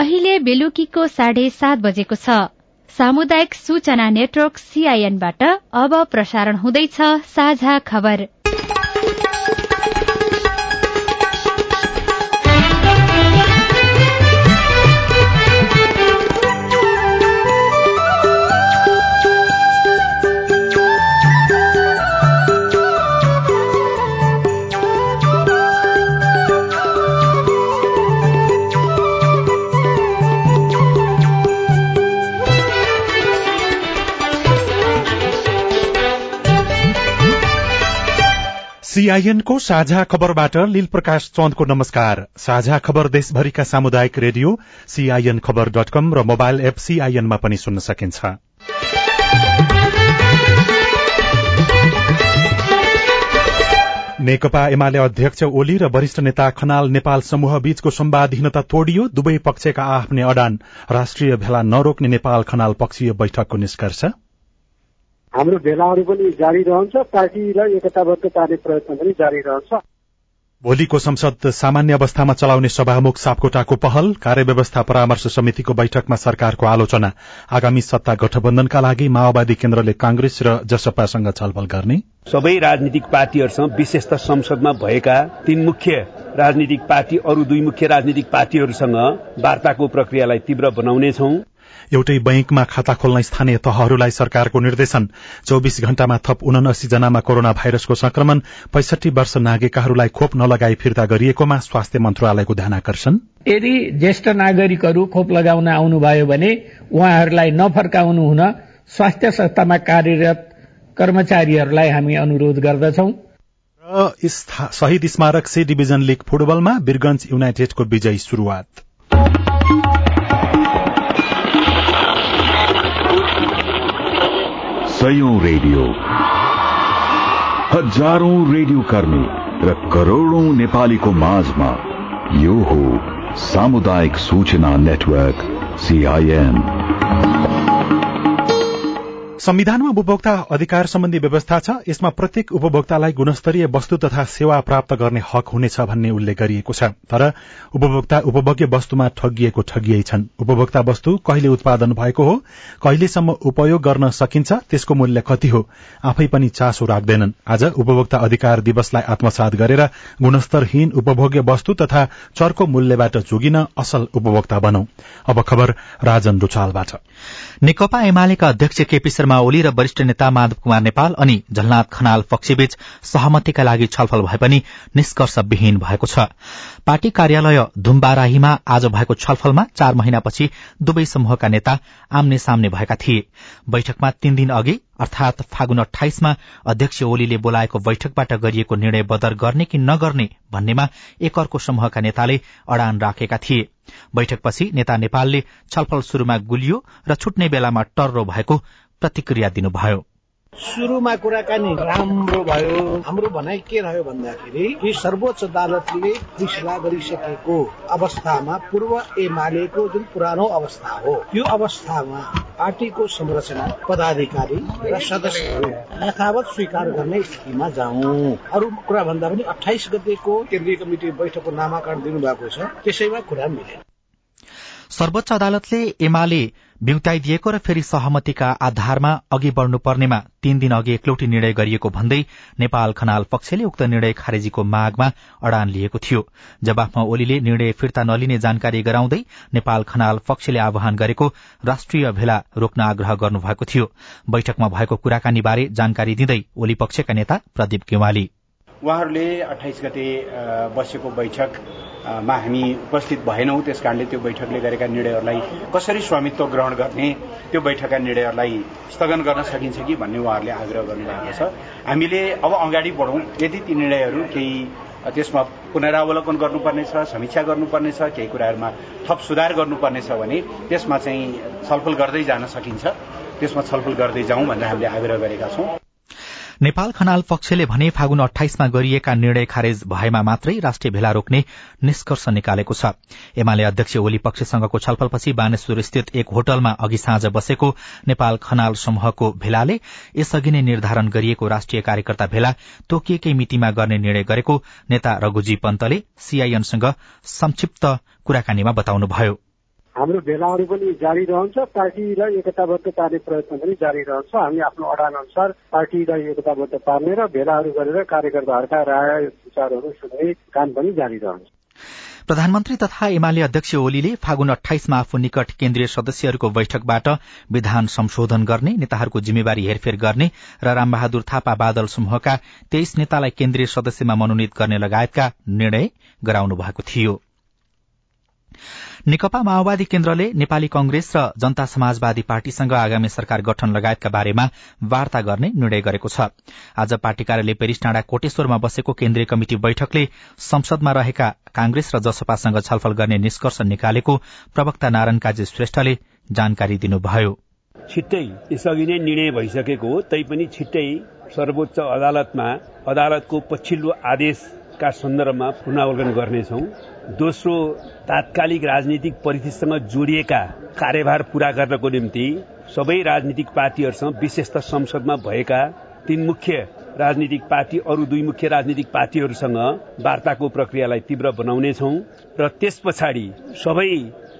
अहिले बेलुकीको साढे सात बजेको छ। सामुदायिक सूचना नेटवर्क सीआईएनबाट अब प्रसारण हुँदैछ साझा खबर। सीआईएनको साझा खबरबाट लील प्रकाश चन्दको नमस्कार। साझा खबर देशभरिका सामुदायिक रेडियो सीआईएन खबर डट कम र मोबाइल एप सीआईएनमा पनि सुन्न सकिन्छ। नेकपा एमाले अध्यक्ष ओली र वरिष्ठ नेता खनाल नेपाल समूह बीचको सम्वादहीनता तोडियो। दुवै पक्षका आफ्नै अडान राष्ट्रिय भेला नरोक्ने नेपाल खनाल पक्षीय बैठकको निष्कर्ष। हाम्रो भेलाहरू पनि जारी रहन्छ पार्टीलाई एकताबद्ध पार्ने प्रयत्न पनि जारी रहन्छ। भोलिको संसद सामान्य अवस्थामा चलाउने सभामुख सापकोटाको पहल कार्यव्यवस्था परामर्श समितिको बैठकमा सरकारको आलोचना। आगामी सत्ता गठबन्धनका लागि माओवादी केन्द्रले कांग्रेस र जसपासँग छलफल गर्ने? सबै राजनीतिक पार्टीहरूसँग विशेष त संसदमा भएका तीन मुख्य राजनीतिक पार्टी अरू दुई मुख्य राजनीतिक पार्टीहरूसँग वार्ताको प्रक्रियालाई तीव्र बनाउनेछौ। एउटै बैंकमा खाता खोल्न स्थानीय तहहरूलाई सरकारको निर्देशन। चौविस घण्टामा थप उनासी जनामा कोरोना भाइरसको संक्रमण पैंसठी वर्ष नागेकाहरूलाई खोप नलगाई फिर्ता गरिएकोमा स्वास्थ्य मन्त्रालयको ध्यान आकर्षण। यदि ज्येष्ठ नागरिकहरू खोप लगाउन आउनुभयो भने उहाँहरूलाई नफर्काउनु हुन स्वास्थ्य संस्थामा कार्यरत कर्मचारीहरूलाई हामी अनुरोध गर्दछौं। र शहीद स्मारक सी डिभिजन लीग फुटबलमा वीरगंज युनाइटेडको विजयी शुरूआत सयौं रेडियो। हजारौं रेडियो कर्मी र करोड़ौं नेपालीको माझमा यो हो सामुदायिक सूचना नेटवर्क सीआईएन संविधानमा उपभोक्ता अधिकार सम्बन्धी व्यवस्था छ। यसमा प्रत्येक उपभोक्तालाई गुणस्तरीय वस्तु तथा सेवा प्राप्त गर्ने हक हुनेछ भन्ने उल्लेख गरिएको छ। तर उपभोक्ता उपभोग्य वस्तुमा ठगिएको ठगिए छन्। उपभोक्ता वस्तु कहिले उत्पादन भएको हो कहिलेसम्म उपयोग गर्न सकिन्छ त्यसको मूल्य कति हो आफै पनि चासो राख्दैनन्। आज उपभोक्ता अधिकार दिवसलाई आत्मसात गरेर गुणस्तरहीन उपभोग्य वस्तु तथा चर्को मूल्यबाट जोगिन असल उपभोक्ता बनौ। अब खबर राजन नेकपा एमालेका अध्यक्ष केपी ओली र वरिष्ठ नेता माधव कुमार नेपाल अनि झलनाथ खनाल पक्षबीच सहमतिका लागि छलफल भए पनि निष्कर्षविहीन भएको छ। पार्टी कार्यालय धुम्बाराहीमा आज भएको छलफलमा चार महिनापछि दुवै समूहका नेता आम्ने सामने भएका थिए। बैठकमा तीन दिन अघि अर्थात फागुन अठाइसमा अध्यक्ष ओलीले बोलाएको बैठकबाट गरिएको निर्णय बदर गर्ने कि नगर्ने भन्नेमा एक अर्को समूहका नेताले अडान राखेका थिए। बैठकपछि नेता नेपालले छलफल शुरूमा गुलियो र छुट्ने बेलामा टर्रो भएको प्रतिक्रिया दिनुभयो। सुरुमा कुराकानी राम्रो भयो। हाम्रो भनाइ के रह्यो भन्दाखेरि कि सर्वोच्च अदालतले फैसला गरिसकेको अवस्थामा पूर्व एमालेको जुन पुरानो अवस्था हो त्यो अवस्थामा पार्टीको संरचना पदाधिकारी र सदस्यहरू यथावत स्वीकार गर्ने स्थितिमा जाउँ। अरू कुरा भन्दा पनि अठाइस गतेको केन्द्रीय कमिटी बैठकको नामाकरण दिनुभएको छ त्यसैमा कुरा मिले सर्वोच्च अदालतले एमाले बिउताइदिएको र फेरि सहमतिका आधारमा अघि बढ़नुपर्नेमा तीन दिन अघि एकलौटी निर्णय गरिएको भन्दै नेपाल खनाल पक्षले उक्त निर्णय खारेजीको मागमा अडान लिएको थियो। जवाफमा ओलीले निर्णय फिर्ता नलिने जानकारी गराउँदै नेपाल खनाल पक्षले आह्वान गरेको राष्ट्रिय भेला रोक्न आग्रह गर्नुभएको थियो। बैठकमा भएको कुराकानीबारे जानकारी दिँदै ओली पक्षका नेता प्रदीप गेवाली। उहाँहरूले अठाइस गते बसेको बैठक मा हामी उपस्थित भएनौं। त्यस कारणले त्यो बैठकले गरेका निर्णयहरूलाई कसरी स्वामित्व ग्रहण गर्ने त्यो बैठकका निर्णयहरूलाई स्थगन गर्न सकिन्छ कि भन्ने उहाँहरूले आग्रह गर्नुभएको छ। हामीले अब अगाडि बढौं। यदि ती निर्णयहरू केही त्यसमा पुनरावलोकन गर्नुपर्नेछ समीक्षा गर्नुपर्नेछ केही कुराहरूमा थप सुधार गर्नुपर्नेछ भने त्यसमा चाहिँ छलफल गर्दै जान सकिन्छ। त्यसमा छलफल गर्दै जाउँ भनेर हामीले आग्रह गरेका छौं। नेपाल खनाल पक्षले भने फागुन अठाइसमा गरिएका निर्णय खारेज भएमा मात्रै राष्ट्रिय भेला रोक्ने निष्कर्ष निकालेको छ। एमाले अध्यक्ष ओली पक्षसँगको छलफलपछि बानेश्वर स्थित एक होटलमा अघि साँझ बसेको नेपाल खनाल समूहको भेलाले यसअघि नै निर्धारण गरिएको राष्ट्रिय कार्यकर्ता भेला तोकिएकै मितिमा गर्ने निर्णय गरेको नेता रघुजी पन्तले सीआईएनसँग संक्षिप्त कुराकानीमा बताउनुभयो। हाम्रो भेलाहरू पनि जारी रहन्छ पार्टीलाई एकताबद्ध पार्ने प्रयत्न पनि जारी रहन्छ। हामी आफ्नो अडान अनुसार पार्टीलाई एकताबद्ध पार्ने र भेलाहरू गरेर कार्यकर्ताहरूका राय विचारहरू सुन्ने काम पनि जारी रहन्छ। प्रधानमन्त्री तथा एमाले अध्यक्ष ओलीले फागुन अठाइसमा आफू निकट केन्द्रीय सदस्यहरूको बैठकबाट विधान संशोधन गर्ने नेताहरूको जिम्मेवारी हेरफेर गर्ने र रामबहादुर थापा बादल समूहका तेइस नेतालाई केन्द्रीय सदस्यमा मनोनित गर्ने लगायतका निर्णय गराउनु भएको थियो। नेकपा माओवादी केन्द्रले नेपाली कंग्रेस र जनता समाजवादी पार्टीसँग आगामी सरकार गठन लगायतका बारेमा वार्ता गर्ने निर्णय गरेको छ। आज पार्टी कार्यालय पेरिस डाँडा कोटेश्वरमा बसेको केन्द्रीय कमिटि बैठकले संसदमा रहेका कांग्रेस र जसपासँग छलफल गर्ने निष्कर्ष निकालेको प्रवक्ता नारायण काजी श्रेष्ठले जानकारी दिनुभयो। छिट्टै यसअघि नै निर्णय भइसकेको हो तैपनि छिट्टै सर्वोच्च अदालतमा अदालतको पछिल्लो आदेशका सन्दर्भमा पुनरावलोकन गर्नेछौ। दोस्रो तात्कालिक राजनीतिक परिस्थितिसँग जोडिएका कार्यभार पूरा गर्नको निम्ति सबै राजनीतिक पार्टीहरूसँग विशेष संसदमा भएका तीन मुख्य राजनीतिक पार्टी अरू दुई मुख्य राजनीतिक पार्टीहरूसँग वार्ताको प्रक्रियालाई तीव्र बनाउनेछौ र त्यस पछाडि सबै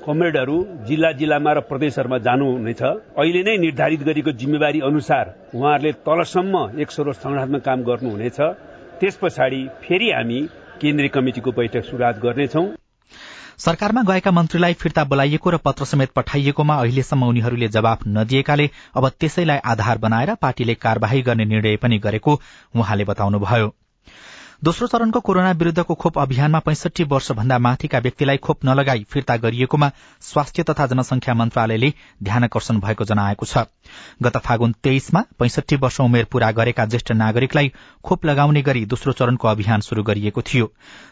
कमरेडहरू जिल्ला जिल्लामा र प्रदेशहरूमा जानुहुनेछ। अहिले नै निर्धारित गरेको जिम्मेवारी अनुसार उहाँहरूले तलसम्म एक सरोज संगठनात्मक काम गर्नुहुनेछ। त्यस पछाडि फेरि हामी केन्द्रीय कमिटिको बैठक शुरूआत गर्नेछौ। सरकारमा गएका मन्त्रीलाई फिर्ता बोलाइएको र पत्र समेत पठाइएकोमा अहिलेसम्म उनीहरूले जवाफ नदिएकाले अब त्यसैलाई आधार बनाएर पार्टीले कार्यवाही गर्ने निर्णय पनि गरेको उहाँले बताउनुभयो। दोस्रो चरणको कोरोना विरूद्धको खोप अभियानमा पैंसठी वर्षभन्दा माथिका व्यक्तिलाई खोप नलगाई फिर्ता गरिएकोमा स्वास्थ्य तथा जनसंख्या मन्त्रालयले ध्यानकर्षण भएको जनाएको छ। गत फागुन तेइसमा पैंसठी वर्ष उमेर पूरा गरेका ज्येष्ठ नागरिकलाई खोप लगाउने गरी दोस्रो चरणको अभियान शुरू गरिएको थियो।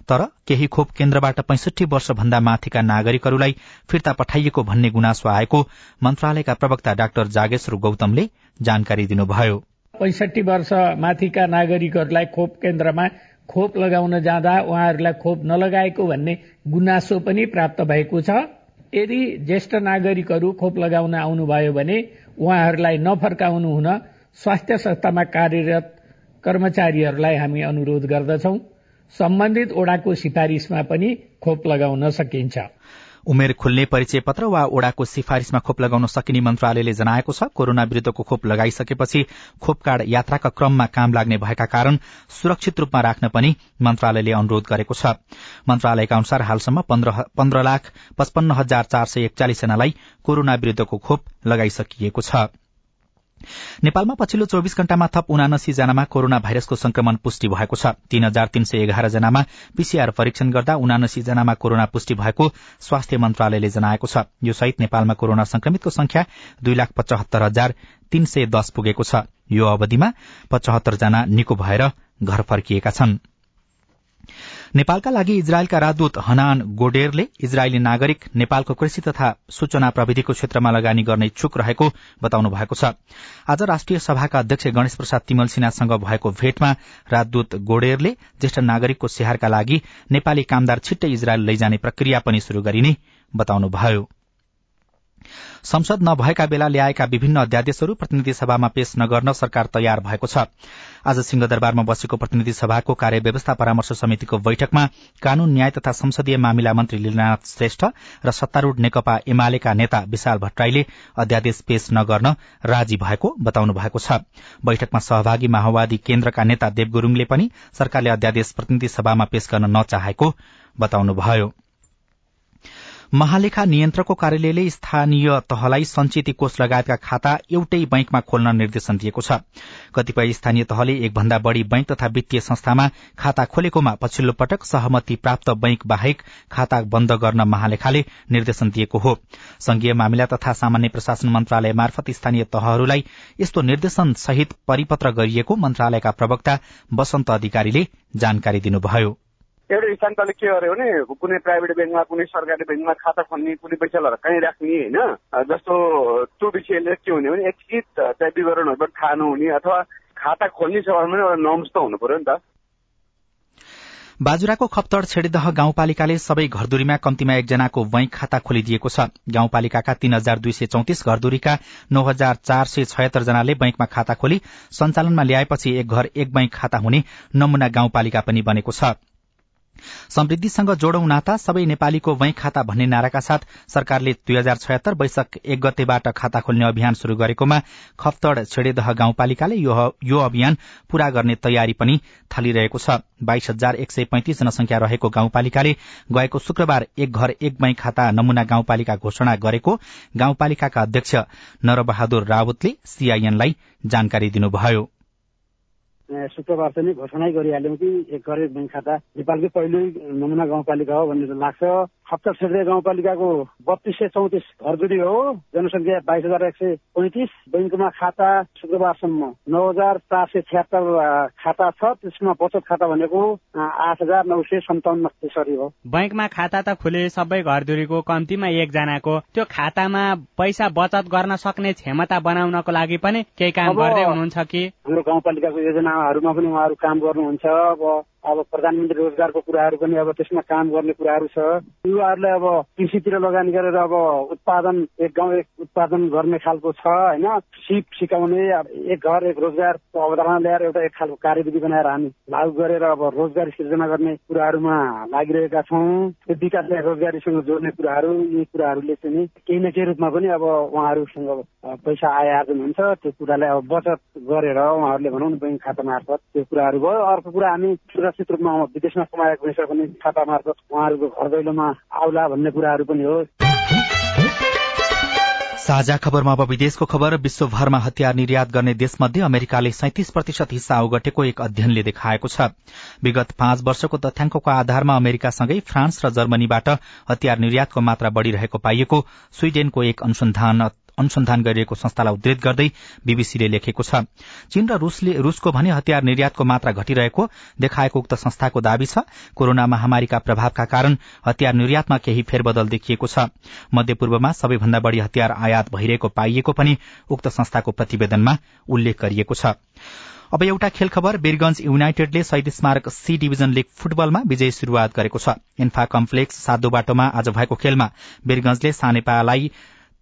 तर केही खोप केन्द्रबाट पैंसठी वर्षभन्दा माथिका नागरिकहरूलाई फिर्ता पठाइएको भन्ने गुनासो आएको मन्त्रालयका प्रवक्ता डाक्टर जागेश्वर गौतमले जानकारी दिनुभयो। पैंसठी वर्ष माथिका नागरिकहरूलाई खोप केन्द्रमा खोप लगाउन जाँदा उहाँहरूलाई खोप नलगाएको भन्ने गुनासो पनि प्राप्त भएको छ। यदि ज्येष्ठ नागरिकहरू खोप लगाउन आउनुभयो भने उहाँहरूलाई नफर्काउनु हुन स्वास्थ्य संस्थामा कार्यरत कर्मचारीहरूलाई हामी अनुरोध गर्दछौ। सम्बन्धित ओडाको सिफारिशमा पनि खोप लगाउन सकिन्छ। उमेर खुल्ने परिचय पत्र वा ओडाको सिफारिशमा खोप लगाउन सकिने मन्त्रालयले जनाएको छ कोरोना विरूद्धको खोप लगाइसकेपछि खोप कार्ड यात्राका क्रममा काम लाग्ने भएका कारण सुरक्षित रूपमा राख्न पनि मन्त्रालयले अनुरोध गरेको छ। मन्त्रालयका अनुसार हालसम्म पन्ध्र लाख पचपन्न हजार चार सय एकचालिस जनालाई कोरोना विरूद्धको खोप लगाइसकिएको छ। नेपालमा पछिल्लो चौविस घण्टामा थप उनासी जनामा कोरोना भाइरसको संक्रमण पुष्टि भएको छ। तीन हजार तीन सय एघार जनामा पीसीआर परीक्षण गर्दा उनासी जनामा कोरोना पुष्टि भएको स्वास्थ्य मन्त्रालयले जनाएको छ। यो सहित नेपालमा कोरोना संक्रमितको संख्या दुई लाख पचहत्तर हजार तीन सय दस पुगेको छ। यो अवधिमा पचहत्तर जना निको भएर घर फर्किएका छनृ। नेपालका लागि इजरायलका राजदूत हनान गोडेरले इजरायली नागरिक नेपालको कृषि तथा सूचना प्रविधिको क्षेत्रमा लगानी गर्ने इच्छुक रहेको बताउनु भएको छ। आज राष्ट्रिय सभाका अध्यक्ष गणेश प्रसाद तिमल सिन्हासँग भएको भेटमा राजदूत गोडेरले ज्येष्ठ नागरिकको स्याहारका लागि नेपाली कामदार छिट्टै इजरायल लैजाने प्रक्रिया पनि शुरू गरिने बताउनुभयो। संसद नभएका बेला ल्याएका विभिन्न अध्यादेशहरू प्रतिनिधि सभामा पेश नगर्न सरकार तयार भएको छ। आज सिंहदरबारमा बसेको प्रतिनिधि सभाको कार्यव्यवस्था परामर्श समितिको बैठकमा कानून न्याय तथा संसदीय मामिला मन्त्री लीलानाथ श्रेष्ठ र सत्तारूढ़ नेकपा एमालेका नेता विशाल भट्टराईले अध्यादेश पेश नगर्न राजी भएको बताउनु भएको छ। बैठकमा सहभागी माओवादी केन्द्रका नेता देव गुरूङले पनि सरकारले अध्यादेश प्रतिनिधि सभामा पेश गर्न नचाहेको बताउनुभयो। महालेखा नियन्त्रकको कार्यालयले स्थानीय तहलाई संचेती कोष लगायतका खाता एउटै बैंकमा खोल्न निर्देशन दिएको छ। कतिपय स्थानीय तहले एक भन्दा बढ़ी बैंक तथा वित्तीय संस्थामा खाता खोलेकोमा पछिल्लो पटक सहमति प्राप्त बैंक बाहेक खाता बन्द गर्न महालेखाले निर्देशन दिएको हो। संघीय मामिला तथा सामान्य प्रशासन मन्त्रालय मार्फत स्थानीय तहहरूलाई यस्तो निर्देशन सहित परिपत्र गरिएको मन्त्रालयका प्रवक्ता वसन्त अधिकारीले जानकारी दिनुभयो। एउटा स्थान तले के गर्यो भने कुनै प्राइभेट ब्याङ्कमा कुनै सरकारी ब्याङ्कमा खाता खोल्ने कुनै पैसाहरू कहीँ राख्ने होइन। जस्तो त्यो विषयले के हुने भने एकीकृत त्यहाँ विवरणहरू थाहा नहुने अथवा खाता खोल्ने छ भने एउटा नर्म्स त हुनु पर्यो नि त। बाजुराको खप्तड छेडीदह गाउँपालिकाले सबै घरदुरीमा कम्तीमा एकजनाको बैंक खाता खोलिदिएको छ। गाउँपालिकाका तीन हजार दुई सय चौतिस घरदुरीका नौ हजार चार सय छयत्तर जनाले बैंकमा खाता खोली सञ्चालनमा ल्याएपछि एक घर एक बैंक खाता हुने नमूना गाउँपालिका पनि बनेको छ। समृद्धिसँग जोडौं नाता सबै नेपालीको बैंक खाता भन्ने नाराका साथ सरकारले दुई हजार छयत्तर वैशाख एक गतेबाट खाता खोल्ने अभियान शुरू गरेकोमा खप्तड छेडेदह गाउँपालिकाले यो अभियान पूरा गर्ने तयारी पनि थालिरहेको छ। बाइस हजार एक सय पैंतिस जनसंख्या रहेको गाउँपालिकाले गएको शुक्रबार एक घर एक बैंक खाता नमूना गाउँपालिका घोषणा गरेको गाउँपालिकाका अध्यक्ष नरबहादुर रावतले सीआईएनलाई जानकारी दिनुभयो। शुक्रबार चाहिँ घोषणा गरिहाल्यौँ कि एक घर एक बैंक खाता नेपालकै पहिलो नमुना गाउँपालिका हो भन्ने लाग्छ। खप्तर क्षेत्रीय गाउँपालिकाको बत्तीस सय चौतिस घरजुडी हो। जनसङ्ख्या बाइस हजार एक सय पैँतिस बैङ्कमा खाता शुक्रबारसम्म नौ हजार चार सय छ्यात्तर खाता छ त्यसमा बचत खाता भनेको आठ हजार नौ सय सन्ताउन्न त्यसरी हो। बैङ्कमा खाता त खुले सबै घरधुरीको कम्तीमा एकजनाको त्यो खातामा पैसा बचत गर्न सक्ने क्षमता बनाउनको लागि पनि केही काम गर्दै हुनुहुन्छ कि? हाम्रो गाउँपालिकाको योजनाहरूमा पनि उहाँहरू काम गर्नुहुन्छ। अब अब प्रधानमन्त्री रोजगारको कुराहरू पनि अब त्यसमा काम गर्ने कुराहरू छ। युवाहरूलाई अब कृषितिर लगानी गरेर अब उत्पादन एक गाउँ एक उत्पादन गर्ने खालको छ होइन? सिप सिकाउने एक घर एक रोजगारको अवधारणा ल्याएर एउटा एक खालको कार्यविधि बनाएर हामी लागू गरेर अब रोजगारी सिर्जना गर्ने कुराहरूमा लागिरहेका छौँ। त्यो विकासलाई रोजगारीसँग जोड्ने कुराहरू यी कुराहरूले चाहिँ केही न केही रूपमा पनि अब उहाँहरूसँग पैसा आय आर्जन हुन्छ। त्यो कुरालाई अब बचत गरेर उहाँहरूले भनौँ न बैङ्क खाता मार्फत त्यो कुराहरू भयो। अर्को कुरा हामी सुरक्षित रूपमा विदेशमा कमाएको पैसा पनि खाता मार्फत उहाँहरूको घर दैलोमा आउला भन्ने कुराहरू पनि हो। साझा खबरमा अब विदेशको खबर विश्वभरमा हतियार निर्यात गर्ने देशमध्ये अमेरिकाले सैतिस प्रतिशत हिस्सा ओगटेको एक अध्ययनले देखाएको छ। विगत पाँच वर्षको तथ्याङ्कको आधारमा अमेरिकासँगै फ्रान्स र जर्मनीबाट हतियार निर्यातको मात्रा बढ़िरहेको पाइएको स्वीडेनको एक अनुसन्धान अनुसन्धान गरिएको संस्थालाई उद्धृत गर्दै बीबीसीले लेखेको छ। चीन र रूसको भने हतियार निर्यातको मात्रा घटिरहेको देखाएको उक्त संस्थाको दावी छ। कोरोना महामारीका प्रभावका कारण हतियार निर्यातमा केही फेरबदल देखिएको छ। मध्यपूर्वमा सबैभन्दा बढ़ी हतियार आयात भइरहेको पाइएको पनि उक्त संस्थाको प्रतिवेदनमा उल्लेख गरिएको छ। अब एउटा खेल खबर वीरगंज युनाइटेडले शहीद स्मारक सी डिभिजन लीग फुटबलमा विजय शुरूआत गरेको छ। इन्फा कम्प्लेक्स साधो बाटोमा आज भएको खेलमा वीरगंजले सानेपालाई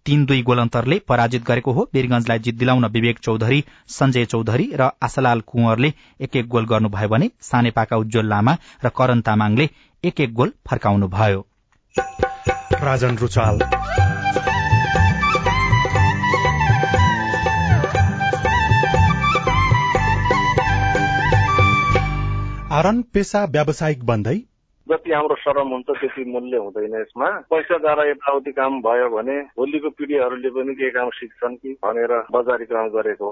तीन दुई गोल अन्तरले पराजित गरेको हो। वीरगंजलाई जित दिलाउन विवेक चौधरी सञ्जय चौधरी र आशालाल कुंवरले एक एक गोल गर्नुभयो भने सानेपाका उज्जवल लामा र करण तामाङले एक एक गोल फर्काउनुभयो। आरन पेसा व्यावसायिक बन्दै जति हाम्रो श्रम हुन्छ त्यति मूल्य हुँदैन यसमा। पैसाद्वारा यताउति काम भयो भने भोलिको पिँढीहरूले पनि केही काम सिक्छन् कि भनेर बजारीकरण गरेको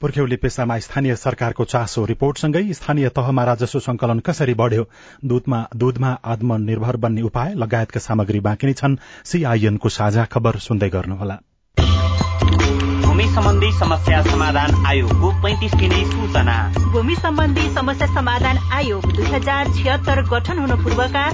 पुर्ख्यौली पेसामा स्थानीय सरकारको चासो रिपोर्टसँगै स्थानीय तहमा राजस्व संकलन कसरी बढ़्यो? दूधमा दूधमा आत्मनिर्भर बन्ने उपाय लगायतका सामग्री बाँकी नै छन्। सीआईएनको साझा खबर सुन्दै गर्नुहोला। भूमि सम्बन्धी समस्या समाधान आयोगको पैंतिस दिने सूचना। भूमि सम्बन्धी समस्या समाधान आयोग दुई हजार छिहत्तर गठन हुनु पूर्वका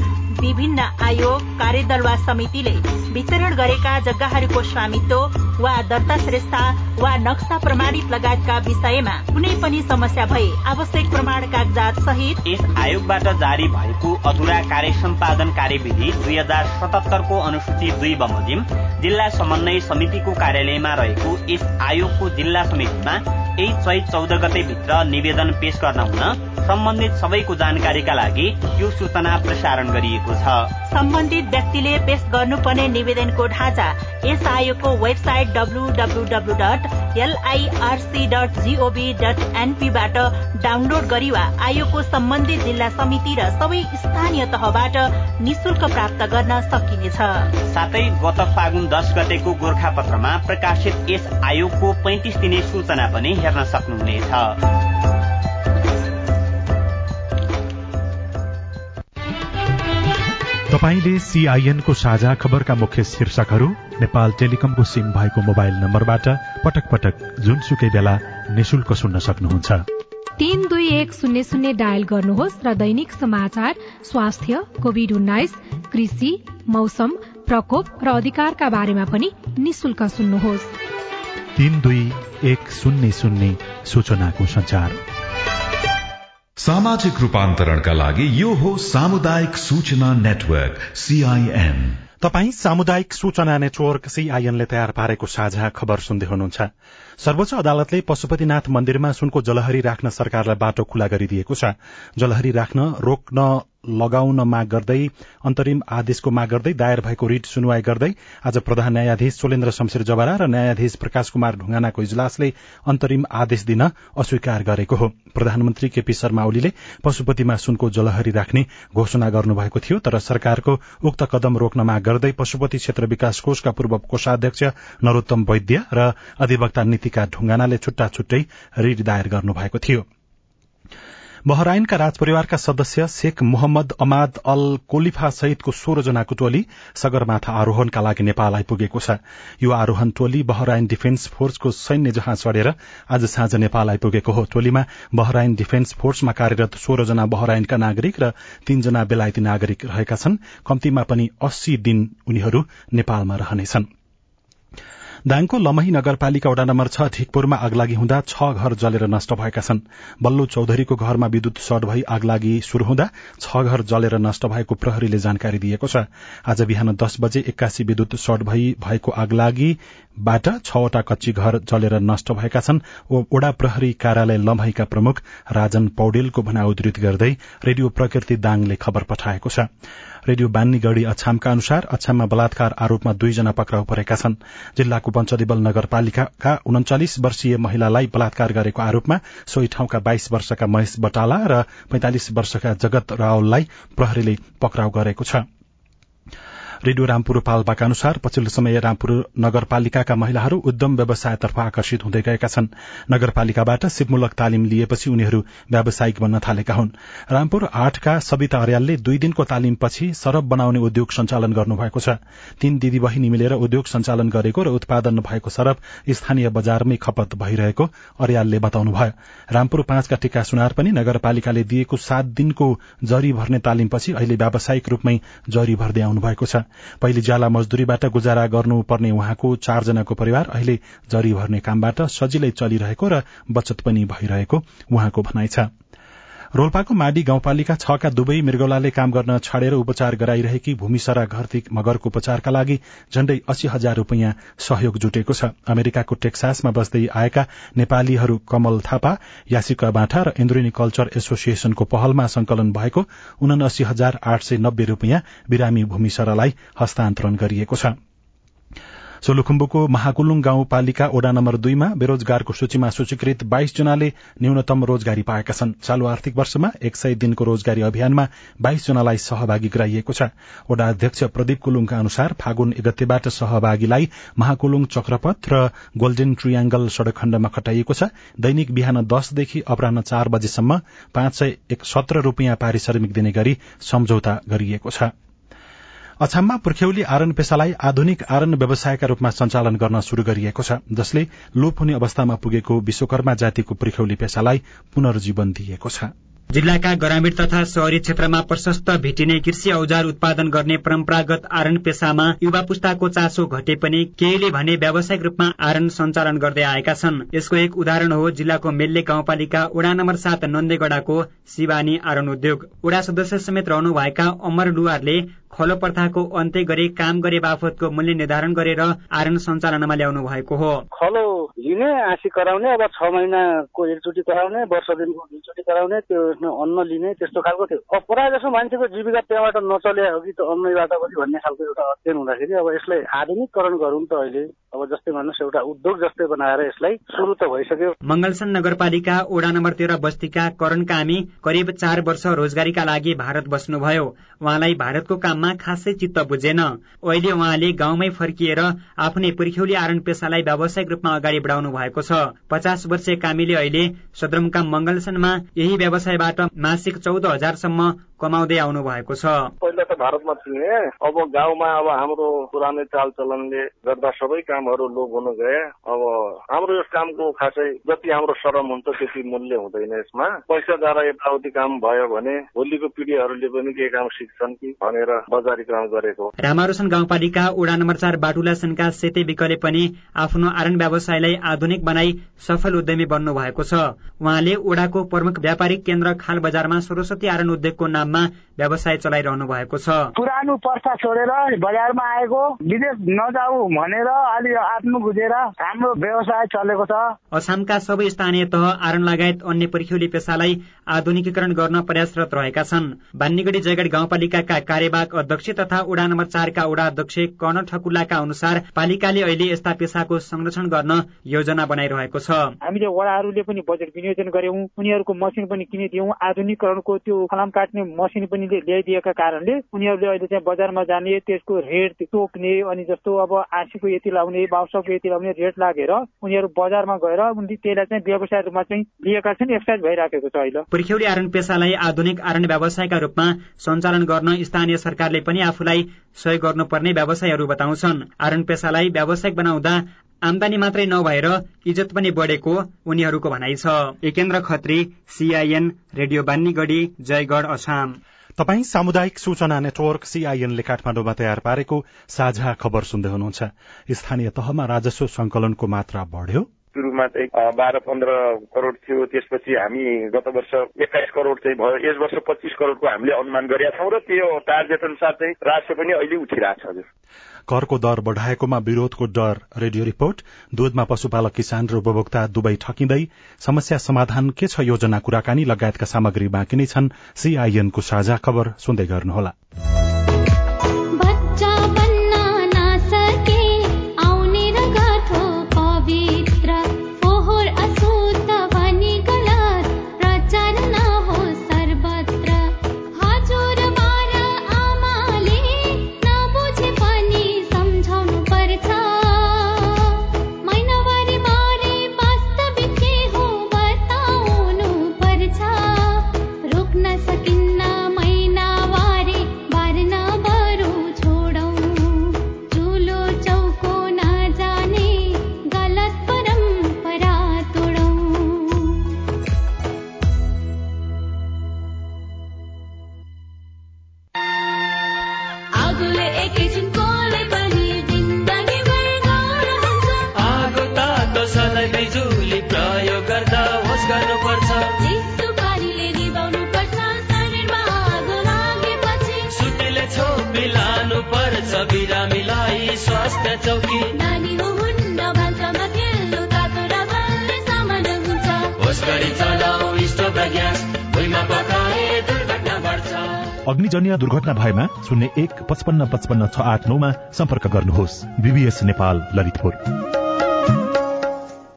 विभिन्न आयोग कार्यदल वा समितिले वितरण गरेका जग्गाहरूको स्वामित्व वा दर्ता श्रेष्ठता वा नक्सा प्रमाणित लगायतका विषयमा कुनै पनि समस्या भए आवश्यक प्रमाण कागजात सहित यस आयोगबाट जारी भएको अधुरा कार्य सम्पादन कार्यविधि दुई हजार सतहत्तरको अनुसूची दुई बमोजिम जिल्ला समन्वय समितिको कार्यालयमा रहेको यस आयोगको जिल्ला समितिमा यही चैत चौध गते भित्र निवेदन पेश गर्न हुन सम्बन्धित सबैको जानकारीका लागि यो सूचना प्रसारण गरिएको छ। सम्बन्धित व्यक्तिले पेश गर्नुपर्ने निवेदनको ढाँचा यस आयोगको website WWW dot LIRC dot GOV dot एनपीबाट download गरी वा आयोगको सम्बन्धित जिल्ला समिति र सबै स्थानीय तहबाट निशुल्क प्राप्त गर्न सकिनेछ। साथै गत फागुन दश गतेको गोर्खा पत्रमा प्रकाशित यस आयोगको पैंतिस दिने सूचना पनि हेर्न सक्नुहुनेछ तपाईँले सीआईएनको साझा खबरका मुख्य शीर्षकहरू नेपाल टेलिकमको सिम भएको मोबाइल नम्बरबाट पटक पटक जुनसुकै बेला निशुल्क सुन्न सक्नुहुन्छ। तीन दुई एक शून्य शून्य डायल गर्नुहोस् र दैनिक समाचार स्वास्थ्य कोविड उन्नाइस कृषि मौसम प्रकोप र अधिकारका बारेमा पनि निशुल्क सुन्नुहोस्। तीन दुई एक शून्य शून्य सूचनाको संचार सामाजिक रूपान्तरणका लागि यो हो सामुदायिक सूचना नेटवर्क सीआईएन तपाई सामुदायिक सूचना नेटवर्क सीआईएनले तयार पारेको साझा खबर सुन्दै हुनुहुन्छ। सर्वोच्च अदालतले पशुपतिनाथ मन्दिरमा सुनको जलहरी राख्न सरकारलाई बाटो खुला गरिदिएको छ। जलहरी राख्न रोक्न लगाउन माग गर्दै अन्तरिम आदेशको माग गर्दै दायर भएको रिट सुनवाई गर्दै आज प्रधान न्यायाधीश सोलेन्द्र शमशेर जबारा र न्यायाधीश प्रकाश कुमार ढुङ्गानाको इजलासले अन्तरिम आदेश दिन अस्वीकार गरेको हो। प्रधानमन्त्री केपी शर्मा ओलीले पशुपतिमा सुनको जलहरी राख्ने घोषणा गर्नुभएको थियो तर सरकारको उक्त कदम रोक्न माग गर्दै पशुपति क्षेत्र विकास कोषका पूर्व कोषाध्यक्ष नरोत्तम वैद्य र अधिवक्ता नीतिका ढुङ्गानाले छुट्टा छुट्टै रिट दायर गर्नुभएको थियो। बहराइनका राजपरिवारका सदस्य Sheikh Mohammed Amad Al Khalifa सहितको सोह्र जनाको टोली सगरमाथा आरोहणका लागि नेपाल आइपुगेको छ। यो आरोहण टोली बहराइन डिफेन्स फोर्सको सैन्य जहाज चढेर आज साँझ नेपाल आइपुगेको हो। टोलीमा बहराइन डिफेन्स फोर्समा कार्यरत सोह्र जना बहराइनका नागरिक र तीनजना बेलायती नागरिक रहेका छन्। कम्तीमा पनि अस्सी दिन उनीहरू नेपालमा रहनेछन्। दाङको लमही नगरपालिका वडा नम्बर छ ढिकपुरमा आगलागी हुँदा छ घर जलेर नष्ट भएका छन्। बल्लु चौधरीको घरमा विद्युत सर्ट भई आगलागी शुरू हुँदा छ घर जलेर नष्ट भएको प्रहरीले जानकारी दिएको छ। आज बिहान दस बजे एक्कासी विद्युत सर्ट भई भएको आगलागीबाट छवटा कच्ची घर जलेर नष्ट भएका छन्। वडा प्रहरी कार्यालय लमहीका प्रमुख राजन पौडेलको भनाइ उद्धृत गर्दै रेडियो प्रकृति दाङले खबर पठाएको छ। रेडियो बान्नीगढ़ी अछामका अनुसार अछाममा बलात्कार आरोपमा दुईजना पक्राउ परेका छन्। जिल्लाको पञ्चदेवल नगरपालिकाका उन्चालिस वर्षीय महिलालाई बलात्कार गरेको आरोपमा सोही ठाउँका बाइस वर्षका महेश बटाला र पैंतालिस वर्षका जगत रावललाई प्रहरीले पक्राउ गरेको छ। रेडियो रामपुर पाल्पाका अनुसार पछिल्लो समय रामपुर नगरपालिकाका महिलाहरू उद्यम व्यवसायतर्फ आकर्षित हुँदै गएका छन्। नगरपालिकाबाट सिपमूलक तालिम लिएपछि उनीहरू व्यावसायिक बन्न थालेका हुन्। रामपुर आठका सविता अर्यालले दुई दिनको तालिमपछि सरब बनाउने उद्योग सञ्चालन गर्नुभएको छ। तीन दिदी बहिनी मिलेर उद्योग सञ्चालन गरेको र उत्पादन भएको सरब स्थानीय बजारमै खपत भइरहेको अर्यालले बताउनुभयो। रामपुर पाँचका टिका सुनार पनि नगरपालिकाले दिएको सात दिनको जरी भर्ने तालिमपछि अहिले व्यावसायिक रूपमै जरी भर्दै आउनु भएको छ। पहिले ज्याला मजदूरीबाट गुजारा गर्नुपर्ने उहाँको चारजनाको परिवार अहिले जरी भर्ने कामबाट सजिलै चलिरहेको र बचत पनि भइरहेको उहाँको भनाइ छ। रोल्पाको माडी गाउँपालिका छका दुवै मृगौलाले काम गर्न छाडेर उपचार गराइरहेकी भूमिसरा घरती मगरको उपचारका लागि झण्डै अस्सी हजार रूपियाँ सहयोग जुटेको छ। अमेरिकाको टेक्सासमा बस्दै आएका नेपालीहरू कमल थापा यासिका बाठा र इन्द्रिनी कल्चर एसोसिएशनको पहलमा संकलन भएको उनासी हजार आठ सय नब्बे रूपियाँ बिरामी भूमिसरालाई हस्तान्तरण गरिएको छ। सोलुखुम्बुको महाकुलुङ गाउँपालिका ओडा नम्बर दुईमा बेरोजगारको सूचीमा सूचीकृत बाइस जनाले न्यूनतम रोजगारी पाएका छन्। चालू आर्थिक वर्षमा एक सय दिनको रोजगारी अभियानमा बाइस जनालाई सहभागी गराइएको छ। ओडा अध्यक्ष प्रदीप कुलुङका अनुसार फागुन गतेबाट सहभागीलाई महाकुलुङ चक्रपथ र गोल्डेन ट्रियाङ्गल सड़क खण्डमा खटाइएको छ। दैनिक बिहान दसदेखि अपराह चार बजेसम्म पाँच सय सत्र रूपियाँ पारिश्रमिक दिने गरी सम्झौता गरिएको छ। अछाममा पुर्ख्यौली आरन पेसालाई आधुनिक आरन व्यवसायका रूपमा सञ्चालन गर्न शुरू गरिएको छ जसले लोप हुने अवस्थामा पुगेको विश्वकर्मा जातिको पुर्ख्यौली पेसालाई पुनर्जीवन दिएको छ। जिल्लाका ग्रामीण तथा शहरी क्षेत्रमा प्रशस्त भेटिने कृषि औजार उत्पादन गर्ने परम्परागत आरन पेसामा युवा पुस्ताको चासो घटे पनि केहीले भने व्यावसायिक रूपमा आरन सञ्चालन गर्दै आएका छन्। यसको एक उदाहरण हो जिल्लाको मेल्ले गाउँपालिका वडा नम्बर सात नन्देगडाको शिवानी आरन उद्योग। वडा सदस्य समेत रहनुभएका अमर लुवारले खलो प्रथाको अन्त्य गरी काम गरे बापतको मूल्य निर्धारण गरेर आरन सञ्चालनमा ल्याउनु भएको हो। खलो लिने आँसी कराउने अब छ महिनाको एकचोटि कराउने वर्ष दिनको दुईचोटि कराउने त्यो अन्न लिने त्यस्तो खालको थियो। अब प्रायः जसो मान्छेको जीविका त्यहाँबाट नचले हो कि त अन्नबाट भन्ने खालको एउटा अध्ययन हुँदाखेरि अब यसलाई आधुनिककरण गरौँ त अहिले। अब जस्तै भन्नुहोस् एउटा उद्योग जस्तै बनाएर यसलाई सुरु त भइसक्यो। मंगलसन नगरपालिका ओडा नम्बर तेह्र बस्तीका करण कामी करिब चार वर्ष रोजगारीका लागि भारत बस्नुभयो। उहाँलाई भारतको काममा खासै चित्त बुझेन। अहिले उहाँले गाउँमै फर्किएर आफ्नै पुर्ख्यौली आरण पेसालाई व्यावसायिक रूपमा अगाडि बढाउनु भएको छ। पचास वर्षीय कामीले अहिले सदरमुकाम मंगलसनमा यही व्यवसायबाट मासिक चौध हजारसम्म कमाउँदै आउनु भएको छ। पहिला त भारतमा थिए। अब गाउँमा अब हाम्रो पुरानै चालचलनले गर्दा सबै कामहरू लोप हुन गए। अब हाम्रो यस कामको खासै जति हाम्रो श्रम हुन्छ त्यति मूल्य हुँदैन यसमा। पैसा द्वारा यताउति काम भयो भने भोलिको पिँढीहरूले पनि के काम सिक्छन् कि भनेर बजारीकरण गरेको रामारोसन गाउँपालिका वडा नम्बर चार बाटुला सनका सेते विकले पनि आफ्नो आरण व्यवसायलाई आधुनिक बनाई सफल उद्यमी बन्नु भएको छ। उहाँले ओडाको प्रमुख व्यापारिक केन्द्र खाल बजारमा सरस्वती आरण उद्योगको नाम नाममा व्यवसाय चलाइरहनु भएको छ। पुरानो पर्सा छोडेर बजारमा आएको विदेश नजाऊ भनेर अलि आफ्नो बुझेर हाम्रो व्यवसाय चलेको छ। अछामका सबै स्थानीय तह आरण लगायत अन्य पर्ख्यौली पेसालाई आधुनिकीकरण गर्न प्रयासरत रहेका छन्। बान्नीगढी जयगढ गाउँपालिकाका कार्यवाहक अध्यक्ष तथा वडा नम्बर चारका वडा अध्यक्ष कर्ण ठकुल्लाका अनुसार पालिकाले अहिले यस्ता पेसाको संरक्षण गर्न योजना बनाइरहेको छ। हामीले वडाहरूले पनि बजेट विनियोजन गर्यौं उनीहरूको मसिन पनि किनिदियौँ आधुनिकरणको त्यो फलाम काट्ने मसिन पनि ल्याइदिएका कारणले उनीहरूले अहिले चाहिँ बजारमा जाने त्यसको रेट तोक्ने अनि जस्तो अब आँसीको यति लाउने बाउसाको यति लाउने रेट लागेर उनीहरू बजारमा गएर उनले त्यसलाई चाहिँ व्यवसाय रूपमा चाहिँ लिएका छन् एक्सर्साइज भइराखेको छ अहिले। पुर्ख्यौली आरण पेसालाई आधुनिक आरण व्यवसायका रूपमा सञ्चालन गर्न स्थानीय सरकारले पनि आफूलाई सहयोग गर्नुपर्ने व्यवसायहरू बताउँछन्। आरण पेसालाई व्यावसायिक बनाउँदा आमदानी मात्रै नभएर इज्जत पनि बढेको उनीहरूको भनाइ छ। एकेन्द्र खत्री सीआईएन रेडियो बान्नीगढी जयगढ अछाम तपाई सामुदायिक सूचना नेटवर्क सीआईएनले काठमाडौँमा तयार पारेको साझा खबर सुन्दै हुनुहुन्छ। स्थानीय तहमा राजस्व संकलनको मात्रा बढ्यो। सुरुमा चाहिँ बाह्र पन्ध्र करोड थियो। त्यसपछि हामी गत वर्ष एक्काइस करोड चाहिँ भयो। यस वर्ष पच्चिस करोडको हामीले अनुमान गरेका छौँ र त्यो टार्गेट अनुसार चाहिँ राजस्व पनि अहिले उठिरहेको छ हजुर। करको दर बढ़ाएकोमा विरोधको डर। रेडियो रिपोर्ट दूधमा पशुपालक किसान र उपभोक्ता दुवै ठकिँदै समस्या समाधान के छ योजना कुराकानी लगायतका सामग्री बाँकी नै छन्। सीआईएनको साझा खबर सुन्दै गर्नुहोला। अग्निजन्य दुर्घटना भएमा शून्य एक पचपन्न पचपन्न छ आठ नौमा सम्पर्क गर्नुहोस्। बीबीएस नेपाल ललितपुर।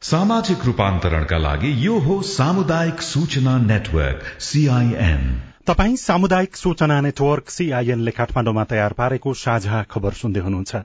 सामाजिक रूपान्तरणका लागि यो हो सामुदायिक सूचना नेटवर्क सीआईएन तपाई सामुदायिक सूचना नेटवर्क सीआईएनले काठमाडौँमा तयार पारेको साझा खबर सुन्दै हुनुहुन्छ।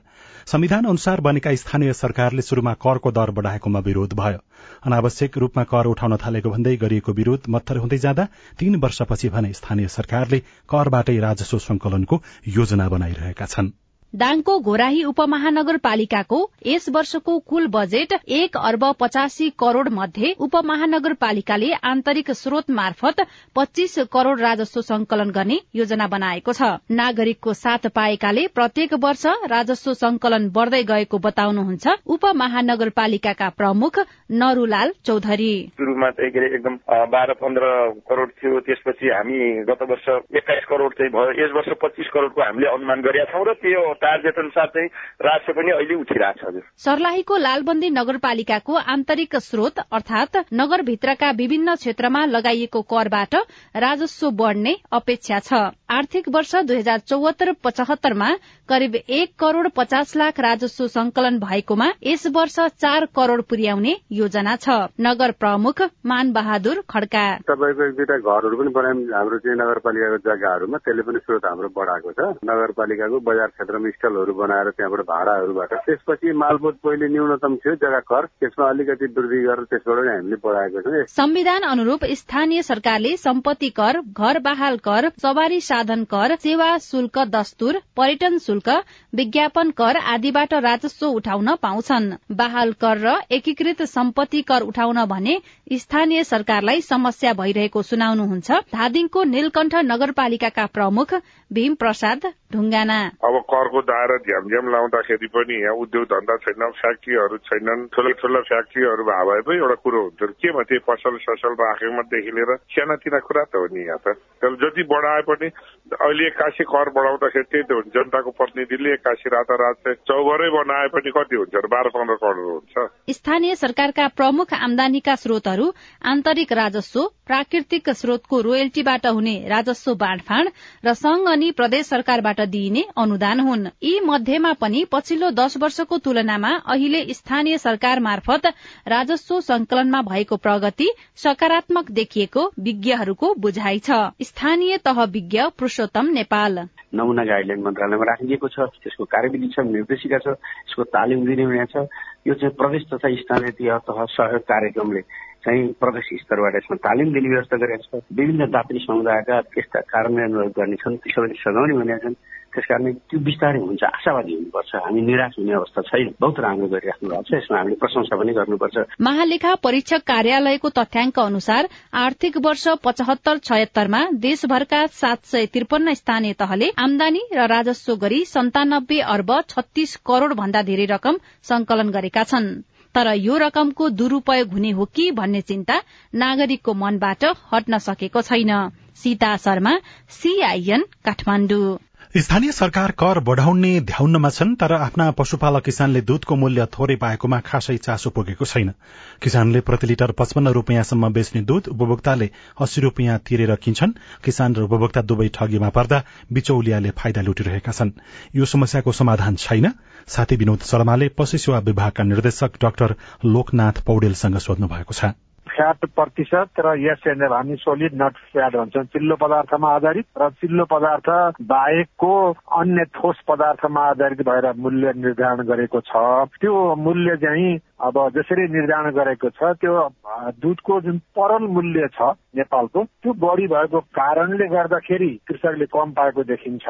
संविधान अनुसार बनेका स्थानीय सरकारले शुरूमा करको दर बढ़ाएकोमा विरोध भयो। अनावश्यक रूपमा कर उठाउन थालेको भन्दै गरिएको विरोध मत्थर हुँदै जाँदा तीन वर्षपछि भने स्थानीय सरकारले करबाटै राजस्व संकलनको योजना बनाइरहेका छनृ। दाङको घोराही उपमहानगरपालिकाको यस वर्षको कुल बजेट एक अर्ब पचासी करोड़ मध्ये उपमहानगरपालिकाले आन्तरिक स्रोत मार्फत पच्चीस करोड़ राजस्व संकलन गर्ने योजना बनाएको छ। नागरिकको साथ पाएकाले प्रत्येक वर्ष राजस्व संकलन बढ़दै गएको बताउनुहुन्छ उपमहानगरपालिकाका प्रमुख नरूलाल चौधरी। सुरुमा एकदम बाह्र पन्ध्र करोड़ थियो। त्यसपछि हामी गत वर्ष एक्काइस करोड़ चाहिँ भयो। यस वर्ष पच्चीस करोड़को हामीले अनुमान गरेका छौँ र त्यो टार्गेट अनुसार चाहिँ राजस्व पनि अहिले उठिरहेको छ हजुर। सर्लाहीको लालबन्दी नगरपालिकाको आन्तरिक स्रोत अर्थात नगरभित्रका विभिन्न क्षेत्रमा लगाइएको करबाट राजस्व बढ़ने अपेक्षा छ। आर्थिक वर्ष दुई हजार चौहत्तर पचहत्तरमा करिब एक करोड़ पचास लाख राजस्व संकलन भएकोमा यस वर्ष चार करोड़ पुर्याउने योजना छ। नगर प्रमुख मान बहादुर खड्का। तपाईँको एक दुईटा घरहरू पनि बनायौँ। हाम्रो चाहिँ नगरपालिकाको जग्गाहरूमा त्यसले पनि स्रोत हाम्रो बढ़ाएको छ। नगरपालिकाको बजार क्षेत्रमा स्टलहरू बनाएर त्यहाँबाट भाडाहरूबाट त्यसपछि मालपोत पहिले न्यूनतम थियो जग्गा कर त्यसमा अलिकति वृद्धि गरेर त्यसबाट हामीले बढाएको छौँ। संविधान अनुरूप स्थानीय सरकारले सम्पत्ति कर घर बहाल कर सवारी साधन कर सेवा शुल्क दस्तुर पर्यटन शुल्क विज्ञापन कर आदिबाट राजस्व उठाउन पाउँछन्। बहाल कर र एकीकृत सम्पत्ति कर उठाउन भने स्थानीय सरकारलाई समस्या भइरहेको सुनाउनुहुन्छ। धादिङको नीलकण्ठ नगरपालिकाका प्रमुख भीम प्रसाद ढुङ्गाना। अब करको दायरा झ्यामझ्याम लाउँदाखेरि पनि यहाँ उद्योग धन्दा छैन फ्याक्ट्रीहरू छैनन्। ठुला ठुला फ्याक्ट्रीहरू भए भए पो एउटा कुरो हुन्थ्यो। केमा त्यो पसल ससल राखेकोमादेखि लिएर सानातिना कुरा त हो नि यहाँ त। तर जति बढाए पनि अहिले एक्कासी कर बढाउँदाखेरि त्यही त हुन्छ जनताको प्रतिनिधिले एक्कासी रातारात चाहिँ चौबरै बनाए पनि कति हुन्छ बाह्र पन्ध्र करोड हुन्छ। स्थानीय सरकारका प्रमुख आमदानीका स्रोतहरू आन्तरिक राजस्व प्राकृतिक स्रोतको रोयल्टीबाट हुने राजस्व बाँडफाँड र संघ अनि प्रदेश सरकारबाट दिइने अनुदान हुन्। यी मध्येमा पनि पछिल्लो दश वर्षको तुलनामा अहिले स्थानीय सरकार मार्फत राजस्व संकलनमा भएको प्रगति सकारात्मक देखिएको विज्ञहरूको बुझाइ छ। स्थानीय तह विज्ञ पुरूषोत्तम नेपाल। नमुना गाइडलाइन मन्त्रालयमा राखिएको छ त्यसको कार्यविधि छ निर्देशिका छ यसको तालिम दिने हुने छ यो चाहिँ प्रदेश तथा स्थानीय तह सहयोग कार्यक्रमले चाहिँ प्रदेश स्तरबाट यसमा तालिम दिने व्यवस्था गरेका छ विभिन्न जाति समुदायका यस्ता कार्यान्वयन गर्नेछन् ती सबैले सघाउने भनेका छन्। त्यस कारण त्यो बिस्तारै हुन्छ। आशावादी हुनुपर्छ। हामी निराश हुने अवस्था छैन। बहुत राम्रो गरिराख्नु भएको छ। यसमा हामीले प्रशंसा पनि गर्नुपर्छ। महालेखा परीक्षक कार्यालयको तथ्याङ्क अनुसार आर्थिक वर्ष पचहत्तर छयत्तरमा देशभरका सात सय त्रिपन्न स्थानीय तहले आमदानी र राजस्व गरी सन्तानब्बे अर्ब छत्तीस करोड़ भन्दा धेरै रकम संकलन गरेका छन्। तर यो रकमको दुरूपयोग हुने हो कि भन्ने चिन्ता नागरिकको मनबाट हट्न सकेको छैन। सीता शर्मा सीआईएन काठमाडौँ। स्थानीय सरकार कर बढ़ाउने ध्याउनमा छन् तर आफ्ना पशुपालक किसानले दूधको मूल्य थोरै पाएकोमा खासै चासो पुगेको छैन। किसानले प्रति लिटर पचपन्न रूपियाँसम्म बेच्ने दूध उपभोक्ताले अस्सी रूपियाँ तिरेर किन्छन्। किसान र उपभोक्ता दुवै ठगीमा पर्दा बिचौलियाले फाइदा लुटिरहेका छन्। यो समस्याको समाधान छैन। साथी विनोद शर्माले पशु सेवा विभागका निर्देशक डाक्टर लोकनाथ पौडेलसँग सोध्नु भएको छ। फ्याट प्रतिशत र एसएनएल हामी सोलिड नट फ्याट भन्छौँ चिल्लो पदार्थमा आधारित र चिल्लो पदार्थ बाहेकको अन्य ठोस पदार्थमा आधारित भएर मूल्य निर्धारण गरेको छ। त्यो मूल्य चाहिँ अब जसरी निर्धारण गरेको छ त्यो दुधको जुन तरल मूल्य छ नेपालको त्यो बढी भएको कारणले गर्दाखेरि कृषकले कम पाएको देखिन्छ।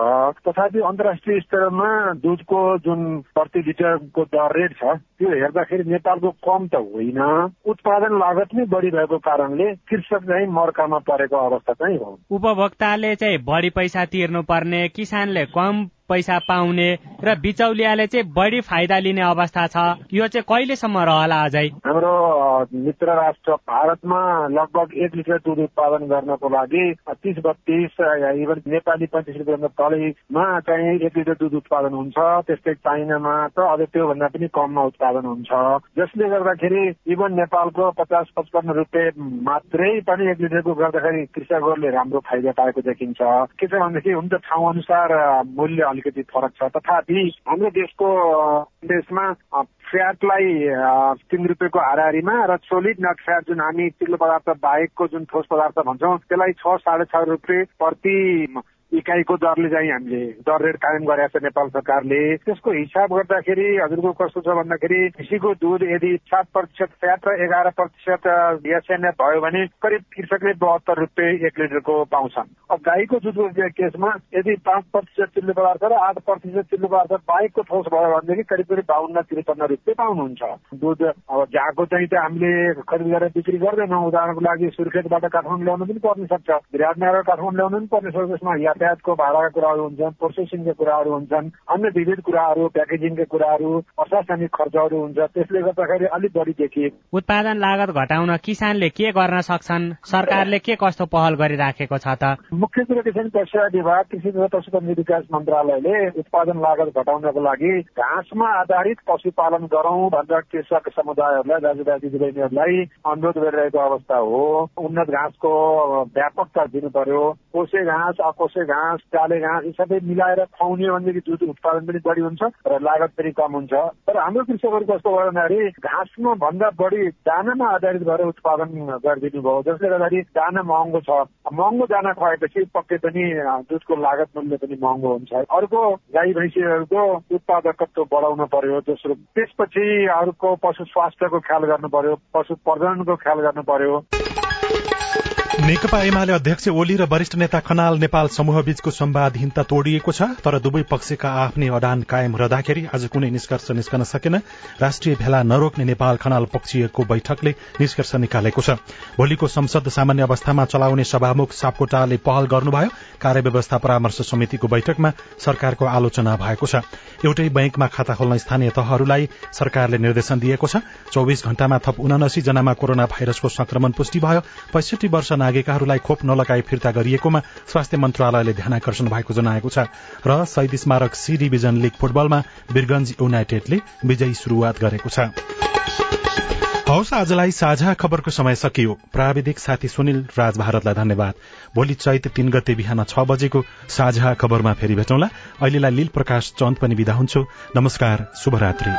तथापि अन्तर्राष्ट्रिय स्तरमा दुधको जुन प्रति लिटरको दर रेट छ त्यो हेर्दाखेरि नेपालको कम त होइन। उत्पादन लागत नै बढी भएको कारणले कृषक चाहिँ मर्कामा परेको अवस्था चाहिँ हो। उपभोक्ताले चाहिँ बढी पैसा तिर्नु पर्ने किसानले कम पैसा पाउने र बिचौलियाले चाहिँ बढी फाइदा लिने अवस्था छ। यो चाहिँ कहिलेसम्म रहला अझै हाम्रो मित्र राष्ट्र भारतमा लगभग एक लिटर दुध उत्पादन गर्नको लागि तिस बत्तीस इभन नेपाली पैँतिस रुपियाँको तलैमा चाहिँ एक लिटर दुध उत्पादन हुन्छ। त्यस्तै चाइनामा त अझ त्योभन्दा पनि कममा उत्पादन हुन्छ। जसले गर्दाखेरि इभन नेपालको पचास पचपन्न रुपियाँ मात्रै पनि एक लिटरको गर्दाखेरि कृषकहरूले राम्रो फाइदा पाएको देखिन्छ। के छ भनेदेखि हुन्छ ठाउँ अनुसार मूल्य अलिकति फरक छ। तथापि हाम्रो देशको देशमा फ्याटलाई तिन रुपियाँको हाराहारीमा र सोलिड नट फ्याट जुन हामी चिल्लो पदार्थ बाहेकको जुन ठोस पदार्थ भन्छौँ त्यसलाई छ साढे छ रुपियाँ प्रति इकाइको दरले चाहिँ हामीले दर रेट कायम गरेको छ नेपाल सरकारले। त्यसको हिसाब गर्दाखेरि हजुरको कस्तो छ भन्दाखेरि कृषिको दुध यदि सात प्रतिशत फ्याट र एघार प्रतिशत एसएनएफ भयो भने करिब कृषकले बहत्तर रुपियाँ एक लिटरको पाउँछन्। अब गाईको दुधको केसमा यदि पाँच प्रतिशत चिल्लो पदार्थ र आठ प्रतिशत चिल्लो पदार्थ बाहेकको ठोस भयो भनेदेखि करिब करिब बाहन्न त्रिपन्न रुपियाँ पाउनुहुन्छ। दुध अब झाको चाहिँ त हामीले खरिद गरेर बिक्री गर्दैनौँ। उदाहरणको लागि सुर्खेतबाट काठमाडौँ ल्याउनु पनि पर्न सक्छ। विराटनगर काठमाडौँ ल्याउनु पनि पर्ने सक्छ। त्यसमा यातायातको भाडाका कुराहरू हुन्छन् प्रोसेसिङका कुराहरू हुन्छन् अन्य विविध कुराहरू प्याकेजिङका कुराहरू प्रशासनिक खर्चहरू हुन्छ। त्यसले गर्दाखेरि अलिक बढी देखिए उत्पादन लागत घटाउन किसानले के गर्न सक्छन्? सरकारले के कस्तो पहल गरिराखेको छ त? मुख्य कुरो किसान कृषि विभाग कृषि तथा पशुधन विकास मन्त्रालयले उत्पादन लागत घटाउनको लागि घाँसमा आधारित पशुपालन गरौँ भनेर कृषक समुदायहरूलाई दाजुभाइ दिदीबहिनीहरूलाई अनुरोध गरिरहेको अवस्था हो। उन्नत घाँसको व्यापकता दिनु पर्यो। कोसे घाँस अकोसे घाँस चाले घाँस यी सबै मिलाएर खुवाउने भनेदेखि दुध उत्पादन पनि बढी हुन्छ र लागत पनि कम हुन्छ। तर हाम्रो कृषकहरू कस्तो भयो भन्दाखेरि घाँसमा भन्दा बढी दानामा आधारित भएर उत्पादन गरिदिनु भयो। जसले गर्दाखेरि दाना महँगो छ। महँगो दाना खुवाएपछि पक्कै पनि दुधको लागत मूल्य पनि महँगो हुन्छ। अर्को गाई भैँसीहरूको उत्पादकत्व बढाउन पर्यो दोस्रो त्यसपछि अरूको पशु स्वास्थ्यको ख्याल गर्नु पर्यो पशु प्रजननको ख्याल गर्नु पर्यो। नेकपा एमाले अध्यक्ष ओली र वरिष्ठ नेता खनाल नेपाल समूह बीचको संवादहीनता तोडिएको छ तर दुवै पक्षका आफ्नै अडान कायम रहँदाखेरि आज कुनै निष्कर्ष निस्कन सकेन। राष्ट्रिय भेला नरोक्ने नेपाल खनाल पक्षीयको बैठकले निष्कर्ष निकालेको छ। भोलिको संसद सामान्य अवस्थामा चलाउने सभामुख सापकोटाले पहल गर्नुभयो। कार्यव्यवस्था परामर्श समितिको बैठकमा सरकारको आलोचना भएको छ। एउटै बैंकमा खाता खोल्न स्थानीय तहहरूलाई सरकारले निर्देशन दिएको छ। चौविस घण्टामा थप उनासी जनामा कोरोना भाइरसको संक्रमण पुष्टि भयो। पैंसठी वर्ष नागेकाहरूलाई खोप नलगाई फिर्ता गरिएकोमा स्वास्थ्य मन्त्रालयले ध्यानकर्षण भएको जनाएको छ। र शहीद स्मारक सी डिभिजन लीग फुटबलमा वीरगंज युनाइटेडले विजयी शुरूआत गरेको छ। हौस आजलाई साझा खबरको समय सकियो। प्राविधिक साथी सुनिल राज भारतलाई धन्यवाद। भोलि चैत तीन गते बिहान छ बजेको साझा खबरमा फेरि भेटौँला। अहिलेलाई लील प्रकाश चन्द पनि विदा हुन्छु। नमस्कार शुभरात्री।